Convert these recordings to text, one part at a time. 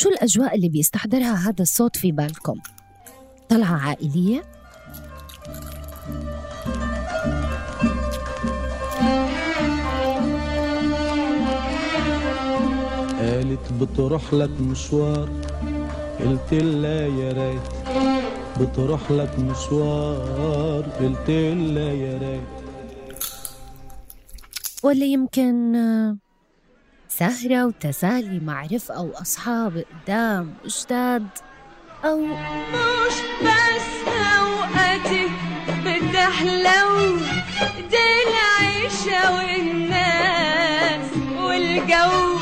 شو الأجواء اللي بيستحضرها هذا الصوت في بالكم؟ طلعة عائلية؟ قالت بتروح لك مشوار قلت لها يا ريت بتروح لك مشوار قلت لها يا ريت ولا يمكن سهرة وتسالي مع رفقة وأصحاب قدام وجداد أو مش بس أوقاتي بتحلو دي العيشة والناس والجو.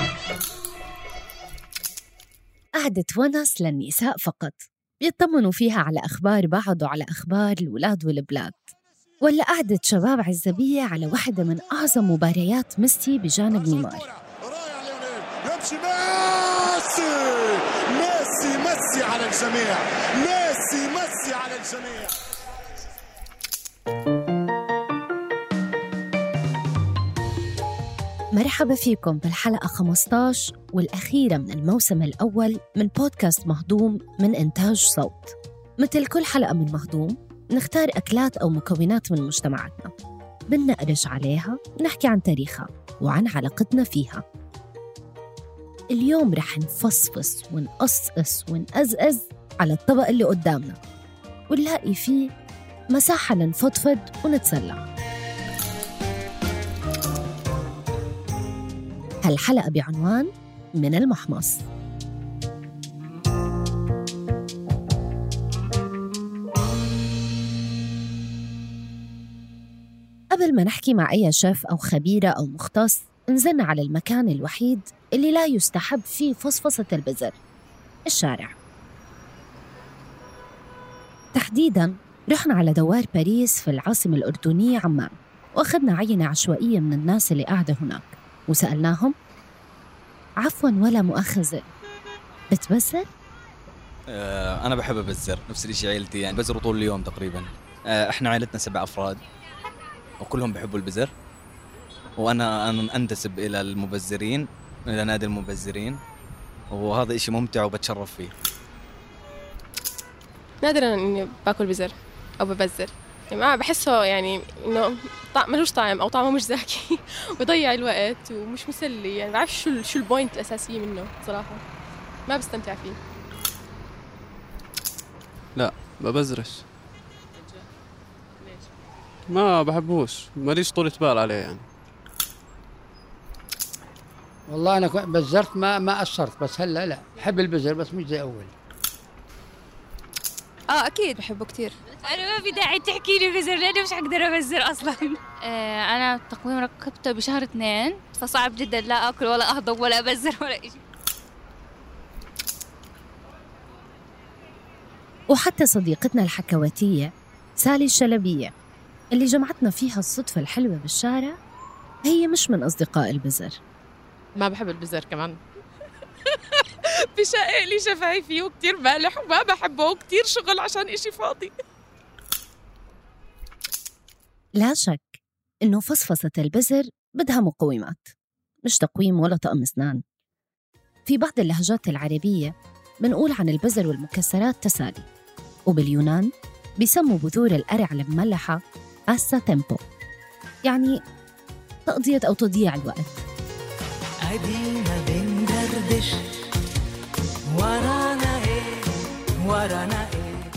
قعدة ونس للنساء فقط بيطمنوا فيها على أخبار بعض وعلى أخبار الولاد والبلاد. ولا قعدة شباب عزبية على واحدة من أعظم مباريات ميسي بجانب نيمار. يمشي ميسي! ميسي ميسي على الجميع! ميسي ميسي على الجميع! مرحبا فيكم بالحلقة 15 والأخيرة من الموسم الأول من بودكاست مهضوم من إنتاج صوت. مثل كل حلقة من مهضوم نختار أكلات أو مكونات من مجتمعاتنا. بننقرش عليها ونحكي عن تاريخها وعن علاقتنا فيها. اليوم رح نفصفص ونقصقص ونقزقز على الطبق اللي قدامنا ونلاقي فيه مساحة لنفضفض ونتسلى هالحلقة بعنوان من المحمص. قبل ما نحكي مع أي شيف أو خبيرة أو مختص نزلنا على المكان الوحيد اللي لا يستحب فيه فصفصة البزر الشارع. تحديداً رحنا على دوار باريس في العاصمة الأردنية عمان وأخذنا عينة عشوائية من الناس اللي قاعدة هناك وسألناهم عفوا ولا مؤاخذة بتبزر؟ آه، أنا بحب أبزر نفس الشيء عيلتي يعني بزروا طول اليوم تقريبا. آه، إحنا عائلتنا سبع أفراد وكلهم بيحبوا البزر. وأنا أنا أنتسب إلى المبزرين إلى نادي المبزرين وهذا إشي ممتع وبتشرف فيه. نادرا إني باكل بزر أو ببزر يعني ما بحسه يعني إنه طعم ملوش طعم أو طعمه مش زاكي بضيع الوقت ومش مسلي. يعني بعرف شو شو البوينت الأساسية منه صراحة. ما بستمتع فيه. ببزرش ما بحبوش. ماليش طولة بال عليه يعني. والله أنا بزرت ما ما قصرت بس هلأ لا. بحب البزر بس مش زي أول. آه أكيد بحبه كتير. أنا ما في داعي تحكي لي بزر لأني مش حقدر أبزر أصلا. آه أنا تقويم ركبته بشهر اثنين فصعب جدا لا آكل ولا أهضم ولا أبزر ولا شيء وحتى صديقتنا الحكواتية سالي الشلبية اللي جمعتنا فيها الصدفة الحلوة بالشارع هي مش من أصدقاء البزر. ما بحب البزر كمان. بشقق لي شفايفي وكتير مالح وما بحبه وكتير شغل عشان إشي فاضي. لا شك إنه فصفصة البزر بدها مقومات مش تقويم ولا طقم أسنان. في بعض اللهجات العربية بنقول عن البزر والمكسرات تسالي وباليونان بيسموا بذور القرع المملحة أسا تيمبو يعني تقضية أو تضييع الوقت. ادينا بندردش ورانا إيه؟ ورانا إيه؟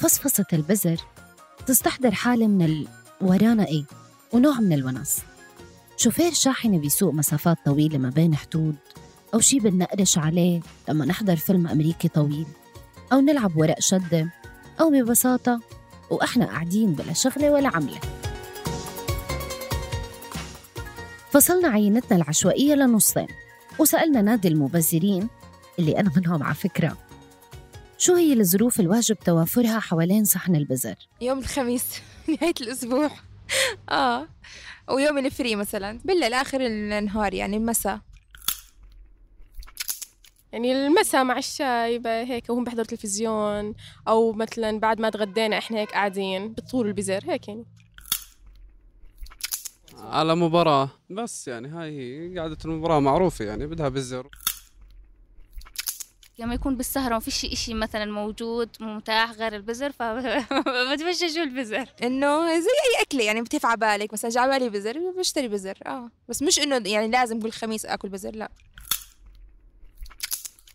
فصفصة البزر تستحضر حالة من ال ورانا إيه؟ ونوع من الونس شوفير شاحنة بيسوق مسافات طويلة ما بين حدود أو شي بنقرش عليه لما نحضر فيلم أمريكي طويل أو نلعب ورق شدة أو ببساطة وإحنا قاعدين بلا شغلة ولا عملة. فصلنا عينتنا العشوائية لنصين وسألنا نادي المبذرين اللي أنا منهم على فكرة. شو هي الظروف الواجب توافرها حوالين صحن البزر؟ يوم الخميس نهاية الأسبوع. آه. ويوم الفري مثلا. بالليل آخر النهار يعني المساء. يعني المساء مع الشاي هيك وهم بيحضروا تلفزيون أو مثلا بعد ما تغدينا إحنا هيك قاعدين بطول البزر هيك يعني. على مباراة. بس يعني هاي هي قعدة المباراة معروفة يعني بدها بزر لما يكون بالسهرة ما فيش إشي مثلا موجود متاح غير البزر فبتمشى البزر. إنه زي أي أكلة يعني بتقف على بالك مثلا جا على بالي بزر بشتري بزر. آه. بس مش إنه يعني لازم كل خميس آكل بزر لا.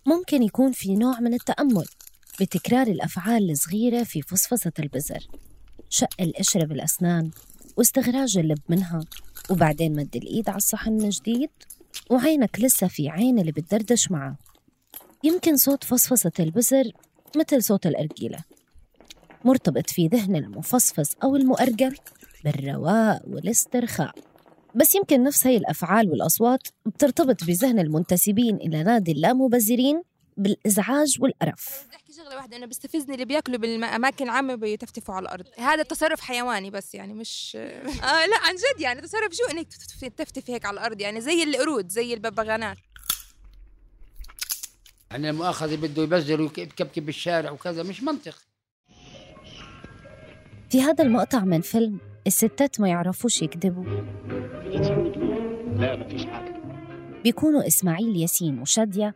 ممكن يكون في نوع من التأمل بتكرار الأفعال الصغيرة في فصفصة البزر. شق القشرة بالأسنان. واستخراج اللب منها. وبعدين مد الإيد على الصحن من جديد وعينك لسه في عين اللي بتدردش معه. يمكن صوت فصفصة البزر مثل صوت الأرجيلة. مرتبط في ذهن المفصفص أو المؤرجل بالرواء والاسترخاء. بس يمكن نفس هي الأفعال والأصوات بترتبط بذهن المنتسبين إلى نادي اللامبذرين بالإزعاج والقرف بدي أحكي شغلة واحدة انه بيستفزني اللي بياكلوا بالأماكن العامة بيتفتفوا على الأرض. هذا تصرف حيواني بس يعني مش آه لا عن جد يعني تصرف شو؟ إنك تفتفي هيك على الأرض يعني زي القرود زي الببغانات. يعني المؤاخذة بده يبزر ويكبكب بالشارع وكذا مش منطق. في هذا المقطع من فيلم الستات ما يعرفوش يكذبوا. لا مفيش حاجة. بيكونوا إسماعيل ياسين وشادية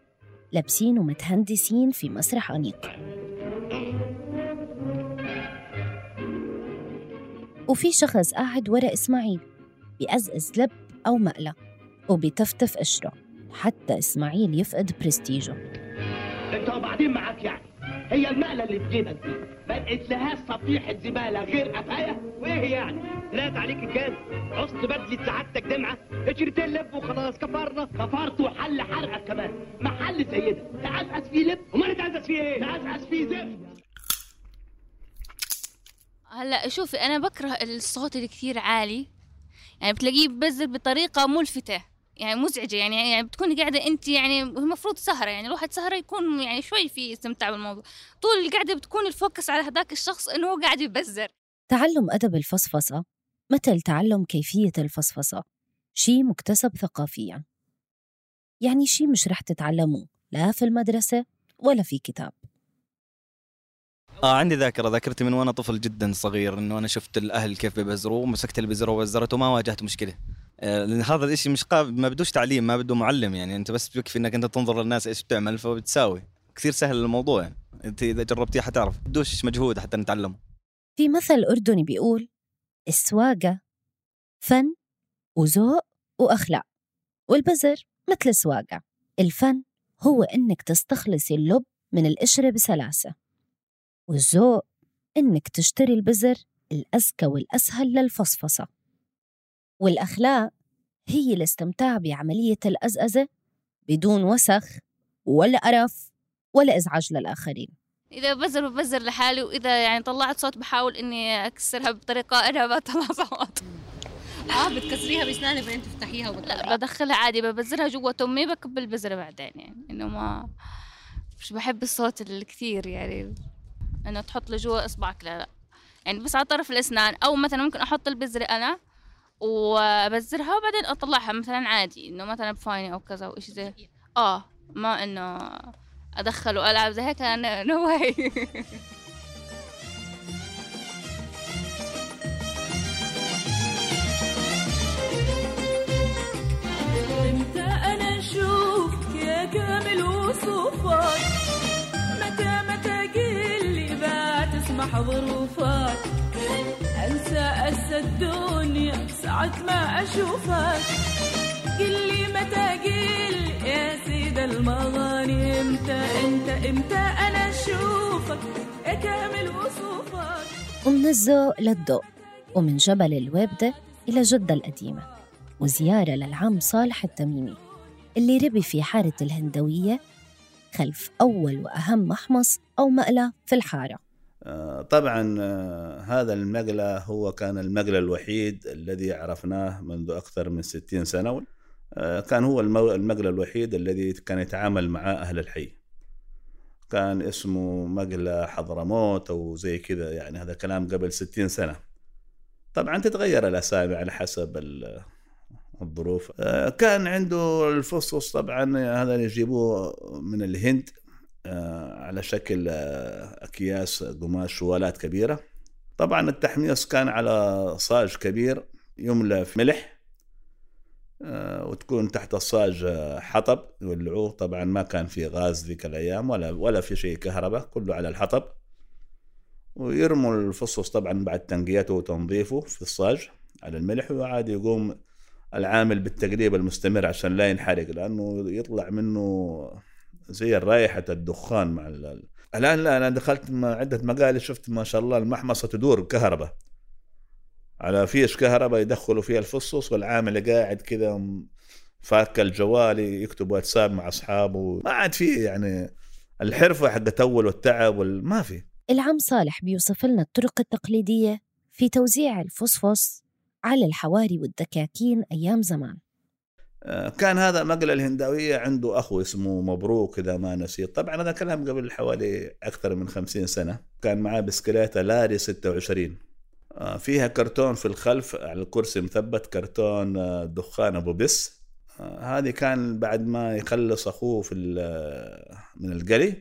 لابسين ومتهندسين في مسرح أنيق. وفي شخص قاعد ورا إسماعيل بيقزقز لب أو مقلة وبيتفتف قشره حتى إسماعيل يفقد برستيجه. انت وبعدين معاك يعني. هي المقلة اللي في جيبك دي. ما لقيتلهاش صفيحة زبالة غير قفاية وإيه يعني؟ طلعت عليك الجاز عصت بدلة سعادتك دمعة. اشتريتين لب وخلاص كفرنا. كفرت وحل حرقك كمان. محل زي ده تعزقز فيه لب. امال تعزقز فيه إيه؟ تعزقز فيه زفت هلا شوفي أنا بكره الصوت اللي كثير عالي. يعني بتلاقيه ببزر بطريقة ملفتة. يعني مزعجة يعني يعني بتكوني قاعدة أنت يعني المفروض سهرة يعني الواحد سهرة يكون يعني شوي في استمتاع بالموضوع. طول القعدة بتكون الفوكس على هذاك الشخص إنه هو قاعد يبزر. تعلم أدب الفصفصة مثل تعلم كيفية الفصفصة شي مكتسب ثقافياً. يعني شي مش رح تتعلموه لا في المدرسة ولا في كتاب. آه عندي ذاكرة ذاكرتي من وأنا طفل جدا صغير إنه أنا شفت الأهل كيف بيبزروا ومسكت البزر وبزرته وما واجهت مشكلة. آه، لأن هذا الشيء مش قاب ما بدوش تعليم ما بده معلم يعني. أنت بس بيكفي إنك أنت تنظر للناس إيش بتعمل فبتساوي كثير سهل الموضوع يعني. إنت إذا جربتيه حتعرف. بدوش مجهود حتى نتعلم في مثل أردني بيقول السواقة فن وذوق وأخلاق والبزر مثل السواقة. الفن هو إنك تستخلصي اللب من القشرة بسلاسة والذوق إنك تشتري البزر الأذكى والأسهل للفصفصة. والأخلاق هي الاستمتاع بعملية الأزأزة بدون وسخ ولا قرف ولا إزعاج للآخرين. إذا بزر ببزر لحالي وإذا يعني طلعت صوت بحاول إني أكسرها بطريقة أنا بطلع صوت. آه بتكسريها بإسنانك بعدين تفتحيها لا بدخلها عادي ببزرها جوا امي بكب البزرة بعدين يعني إنه ما مش بحب الصوت الكثير يعني. إنه تحط لجوا إصبعك لا لا. يعني بس على طرف الإسنان أو مثلا ممكن أحط البزرة أنا وابزرها وبعدين أطلعها مثلا عادي إنه مثلا بفايني أو كذا أو شيء زي آه ما إنه ادخل والعب زي هيك no way إمتى أنا أشوفك يا كامل وصوفك متى متى قلي بقى تسمح ظروفك أنسى اسى الدنيا ساعة ما أشوفك. قلي متى قل يا سيد المغاني إمتى إمتى إمتى أنا أشوفك؟ يا كامل وصوفك. ومن الذوق للذوق ومن جبل الوابدة إلى جدة القديمة وزيارة للعم صالح التميمي اللي ربي في حارة الهندوية خلف أول وأهم محمص أو مقلة في الحارة. طبعا آه، هذا المقلة هو كان المقلة الوحيد الذي عرفناه منذ أكثر من 60 سنة آه، كان هو المقلة الوحيد الذي كان يتعامل مع أهل الحي. كان اسمه مقلة حضرموت أو زي كذا يعني هذا كلام قبل 60 سنة. طبعا تتغير الأسامي على حسب ال- الظروف. آه، كان عنده الفصوص طبعا هذا يجيبوه من الهند. آه، على شكل آه، أكياس قماش شوالات كبيرة. طبعا التحميص كان على صاج كبير يملى في ملح آه، وتكون تحت الصاج آه، حطب يولعوه طبعا ما كان في غاز ذيك الأيام ولا ولا في شيء كهرباء كله على الحطب. ويرموا الفصوص طبعا بعد تنقيته وتنظيفه في الصاج على الملح وعادي يقوم العامل بالتقليب المستمر عشان لا ينحرق لأنه يطلع منه زي رائحة الدخان مع ال... الآن لا أنا دخلت عدة مقالي شفت ما شاء الله المحمصة تدور كهرباء على فيش كهرباء يدخلوا فيها الفصوص والعامل قاعد كذا فاك الجوال يكتب واتساب مع أصحابه. ما عاد في يعني الحرفة حقت اول والتعب وال... ما في. العم صالح بيوصف لنا الطرق التقليدية في توزيع الفوسفوس على الحواري والدكاكين أيام زمان. كان هذا مقلة الهنداوية. عنده أخو اسمه مبروك إذا ما نسيت. طبعا هذا كلام قبل حوالي أكثر من خمسين سنة. كان معاه بسكليتة لاري 26 آه، فيها كرتون في الخلف على الكرسي مثبت كرتون آه، دخان أبو بس. آه، هذه كان بعد ما يخلص أخوه في من القلي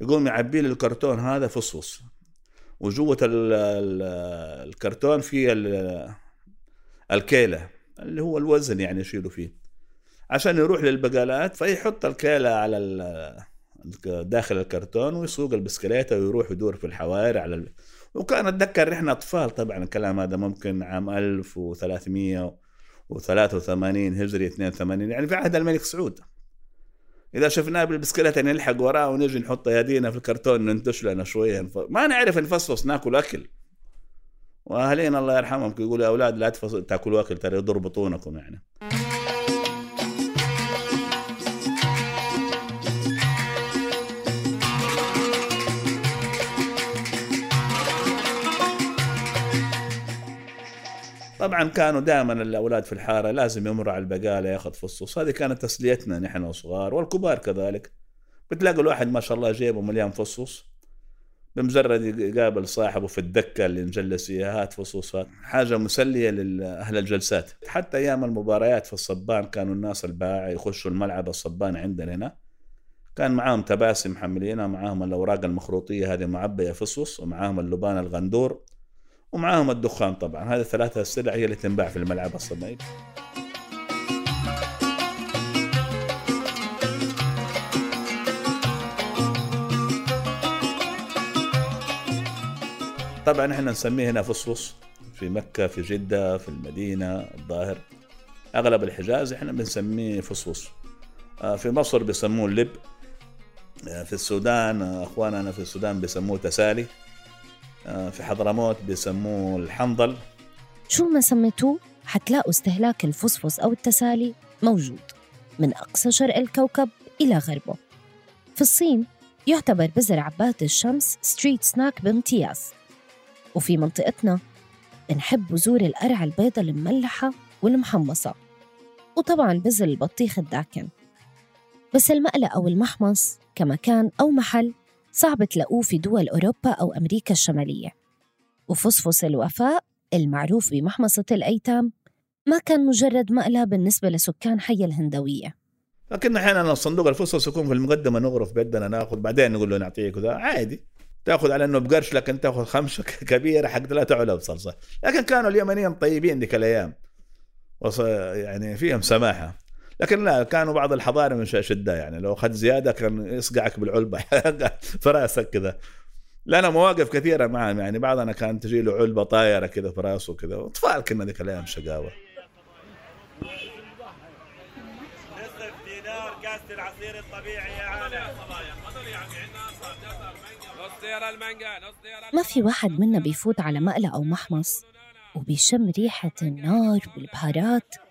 يقوم يعبي له الكرتون هذا فصفص. وجوة ال- ال- الكرتون فيه ال- الكيلة اللي هو الوزن يعني يشيلوا فيه. عشان يروح للبقالات فيحط الكيلة على داخل الكرتون ويسوق البسكليتة ويروح يدور في الحواري على ال... وكان أتذكر إحنا أطفال طبعا الكلام هذا ممكن عام 1383 هجري 82 يعني في عهد الملك سعود إذا شفناه بالبسكليتة نلحق وراه ونجي نحط ايدينا في الكرتون ننتش لنا شوية. ما نعرف نفصفص ناكل أكل واهالينا الله يرحمهم يقولوا يا أولاد لا تفص... تاكلوا أكل ترى يضر بطونكم يعني طبعا كانوا دائما الأولاد في الحارة لازم يمروا على البقالة ياخذ فصوص. هذه كانت تسليتنا نحن وصغار والكبار كذلك. بتلاقي الواحد ما شاء الله جيبه مليان فصوص. بمجرد يقابل صاحبه في الدكة اللي نجلس فيها هات فصوص هات. حاجة مسلية لأهل الجلسات. حتى أيام المباريات في الصبان كانوا الناس الباعة يخشوا الملعب الصبان عندنا هنا. كان معاهم تباسم محملينها معاهم الأوراق المخروطية هذه معبية فصوص ومعاهم اللبان الغندور. ومعاهم الدخان طبعا. هذه الثلاثة السلع هي اللي تنباع في الملعب الصبايب طبعا إحنا نسميه هنا فصفص. في مكة في جدة في المدينة الظاهر. أغلب الحجاز إحنا بنسميه فصفص. آه، في مصر بيسموه اللب آه، في السودان آه، أخواننا في السودان بيسموه تسالي. في حضرموت بيسموه الحنظل. شو ما سميتوه حتلاقوا استهلاك الفوسفوس أو التسالي موجود من أقصى شرق الكوكب إلى غربه. في الصين يعتبر بزر عباد الشمس ستريت سناك بامتياز. وفي منطقتنا بنحب بذور القرع البيضة المملحة والمحمصة. وطبعا بزر البطيخ الداكن. بس المقلة أو المحمص كمكان أو محل صعب تلاقوه في دول أوروبا أو أمريكا الشمالية. وفصفص الوفاء المعروف بمحمصة الأيتام ما كان مجرد مقلى بالنسبة لسكان حي الهندوية. لكن أحيانا الصندوق الفصص يكون في المقدمة نغرف بيدنا ناخذ بعدين نقول له نعطيك وذا عادي. تأخذ على إنه بقرش لكن تأخذ خمسه كبيرة حق لا تعلى بصلصه لكن كانوا اليمنيين طيبين ذيك الأيام. وص... يعني فيهم سماحة. لكن لا كانوا بعض الحضارة مش اشدها يعني. لو أخذت زيادة كان يصقعك بالعلبة. في راسك كذا لنا مواقف كثيرة معهم يعني. بعضنا كان تجي له علبة طايرة كذا في راسه كذا. اطفال كنا ذيك الأيام شقاوة. ما في واحد منا بيفوت على مقلى أو محمص وبيشم ريحة النار والبهارات؟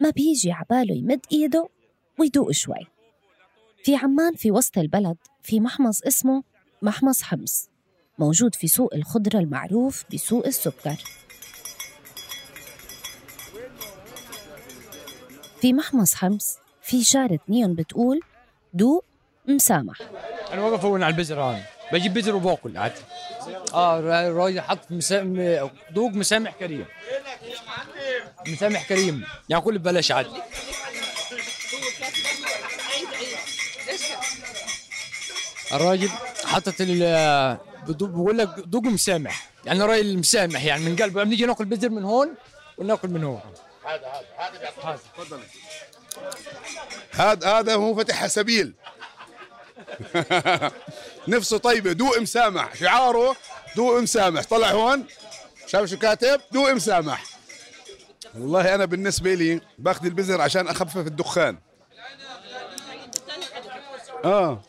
ما بيجي عباله يمد إيده ويدوق شوي. في عمان في وسط البلد في محمص اسمه محمص حمص موجود في سوق الخضرة المعروف بسوق السكر. في محمص حمص في شارة نيون بتقول دوق مسامح. أنا واقف هون على البزر هون بجيب بزر وباكل عاد آه را- راجل حط مسام دوق مسامح كريم. مسامح كريم. يعني كل ببلاش عاد الراجل حطت بقول لك دوق مسامح. يعني راجل مسامح يعني من قلبه. بنيجي نأكل بزر من هون ونأكل من هون. هذا هذا هو فتح سبيل. نفسه طيبه دوق مسامح. شعاره دوق مسامح. طلع هون. شايف شو كاتب؟ دوق مسامح. والله أنا بالنسبة لي باخذ البزر عشان أخفف الدخان. آه.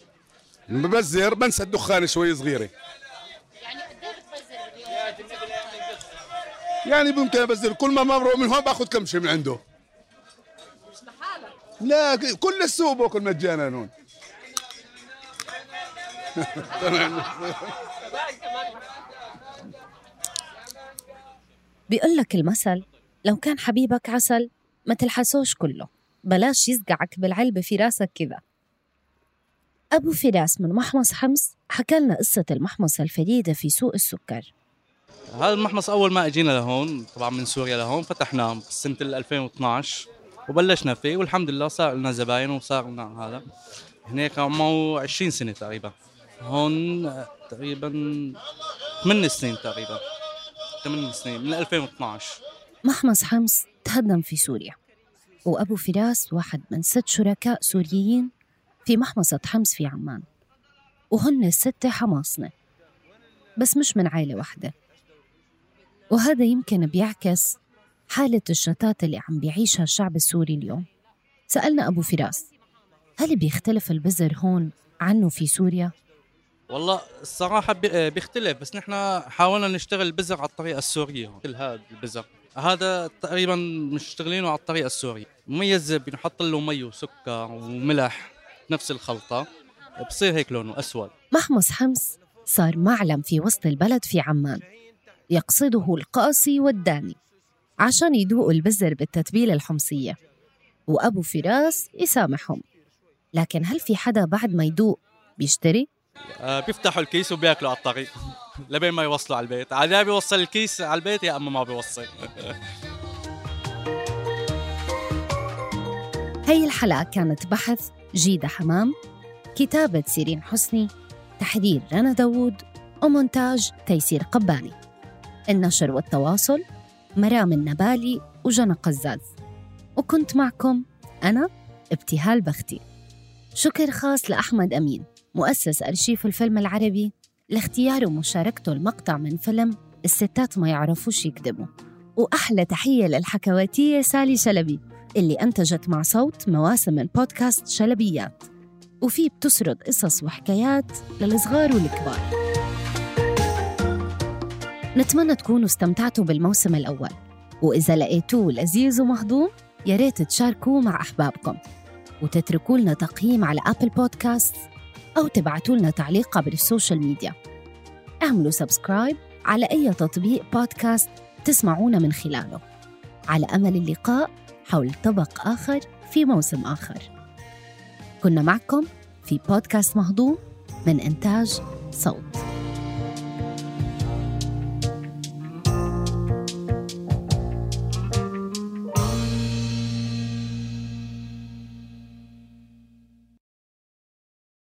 ببزر بنسى الدخان شوي صغيرة. يعني ممكن أبزر. كل ما ممرق من هون باخذ كمشه من عنده. لا كل السوق باكل مجانا هون. بيقول لك المثل لو كان حبيبك عسل ما تلحسوش كله. بلاش يزقعك بالعلبة في راسك كذا. أبو فراس من محمص حمص حكى لنا قصة المحمصة الفريدة في سوق السكر. هذا المحمص أول ما إجينا لهون طبعا من سوريا لهون فتحناه بسنه 2012 وبلشنا فيه والحمد لله صار لنا زباين وصار لنا هذا. هناك معه 20 سنة تقريبا. هون تقريبا 8 سنين تقريبا. 8 سنين من 2012 محمص حمص تهدم في سوريا. وأبو فراس واحد من ست شركاء سوريين في محمصة حمص في عمان. وهن الستة حماصنة. بس مش من عائلة واحدة. وهذا يمكن بيعكس حالة الشتات اللي عم بيعيشها الشعب السوري اليوم. سألنا أبو فراس هل بيختلف البزر هون عنه في سوريا؟ والله الصراحة آه، بيختلف بس نحن حاولنا نشتغل البزر على الطريقة السورية كل هذا البزر هذا تقريبا مشتغلينه على الطريقة السورية. مميز بنحط له مي وسكر وملح نفس الخلطة بصير هيك لونه أسود. محمص حمص صار معلم في وسط البلد في عمان. يقصده القاصي والداني عشان يدوقوا البزر بالتتبيلة الحمصية. وأبو فراس يسامحهم. لكن هل في حدا بعد ما يدوق بيشتري؟ آه، بيفتحوا الكيس وبياكلوا على الطريق. لبين ما يوصلوا على البيت. عاد بيوصل الكيس على البيت يا أما ما بيوصل. هي الحلقة كانت بحث جيدة حمام كتابة سيرين حسني تحرير رنا داوود ومونتاج تيسير قباني. النشر والتواصل مرام النبالي وجنى قزاز. وكنت معكم أنا ابتهال بختي. شكر خاص لأحمد أمين مؤسس أرشيف الفيلم العربي لاختياره ومشاركته المقطع من فيلم الستات ما يعرفوش يكذبوا. وأحلى تحية للحكواتية سالي شلبي اللي أنتجت مع صوت مواسم من بودكاست شلبيات. وفيه بتسرد قصص وحكايات للصغار والكبار. نتمنى تكونوا استمتعتوا بالموسم الأول. وإذا لقيتوه لذيذ ومهضوم يا ريت تشاركوه مع أحبابكم. وتتركوا لنا تقييم على Apple Podcast أو تبعتوا لنا تعليق عبر ال social media. اعملوا سبسكرايب على أي تطبيق بودكاست تسمعونا من خلاله. على أمل اللقاء حول طبق آخر في موسم آخر. كنا معكم في بودكاست مهضوم من إنتاج صوت.